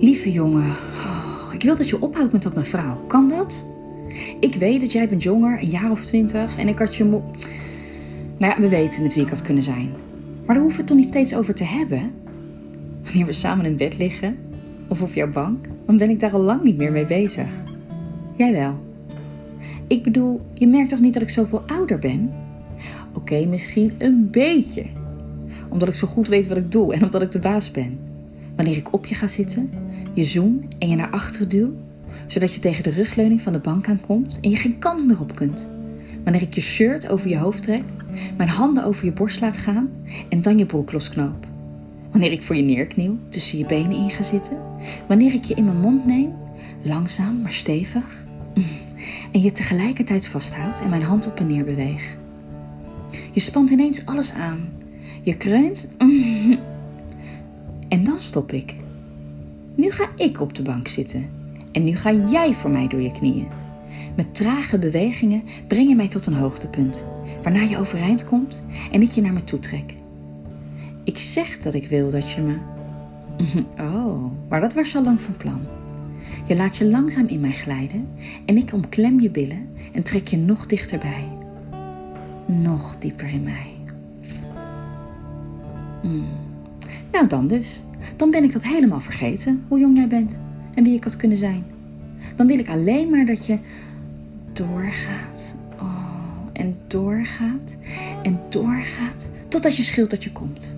Lieve jongen, oh, ik wil dat je ophoudt met dat mevrouw. Kan dat? Ik weet dat jij bent jonger, een jaar of twintig, en ik had je mo... Nou ja, we weten het wie ik had kunnen zijn. Maar daar hoeven we het toch niet steeds over te hebben? Wanneer we samen in bed liggen, of op jouw bank, dan ben ik daar al lang niet meer mee bezig. Jij wel. Ik bedoel, je merkt toch niet dat ik zoveel ouder ben? Oké, misschien een beetje. Omdat ik zo goed weet wat ik doe en omdat ik de baas ben. Wanneer ik op je ga zitten, je zoen en je naar achteren duw, zodat je tegen de rugleuning van de bank aankomt en je geen kant meer op kunt. Wanneer ik je shirt over je hoofd trek, mijn handen over je borst laat gaan en dan je broek losknoop. Wanneer ik voor je neerkniel, tussen je benen in ga zitten. Wanneer ik je in mijn mond neem, langzaam maar stevig. En je tegelijkertijd vasthoudt en mijn hand op en neer beweeg. Je spant ineens alles aan. Je kreunt. En dan stop ik. Nu ga ik op de bank zitten. En nu ga jij voor mij door je knieën. Met trage bewegingen breng je mij tot een hoogtepunt, waarna je overeind komt en ik je naar me toe trek. Ik zeg dat ik wil dat je me. Oh, maar dat was al lang van plan. Je laat je langzaam in mij glijden en ik omklem je billen en trek je nog dichterbij. Nog dieper in mij. Mm. Nou dan dus. Dan ben ik dat helemaal vergeten, hoe jong jij bent en wie ik had kunnen zijn. Dan wil ik alleen maar dat je doorgaat. Oh, en doorgaat en doorgaat totdat je scheelt dat je komt.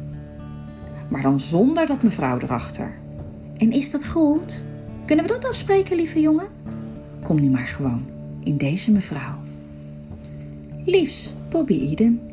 Maar dan zonder dat mevrouw erachter. En is dat goed? Kunnen we dat afspreken, lieve jongen? Kom nu maar gewoon in deze mevrouw. Liefs, Bobby Eden.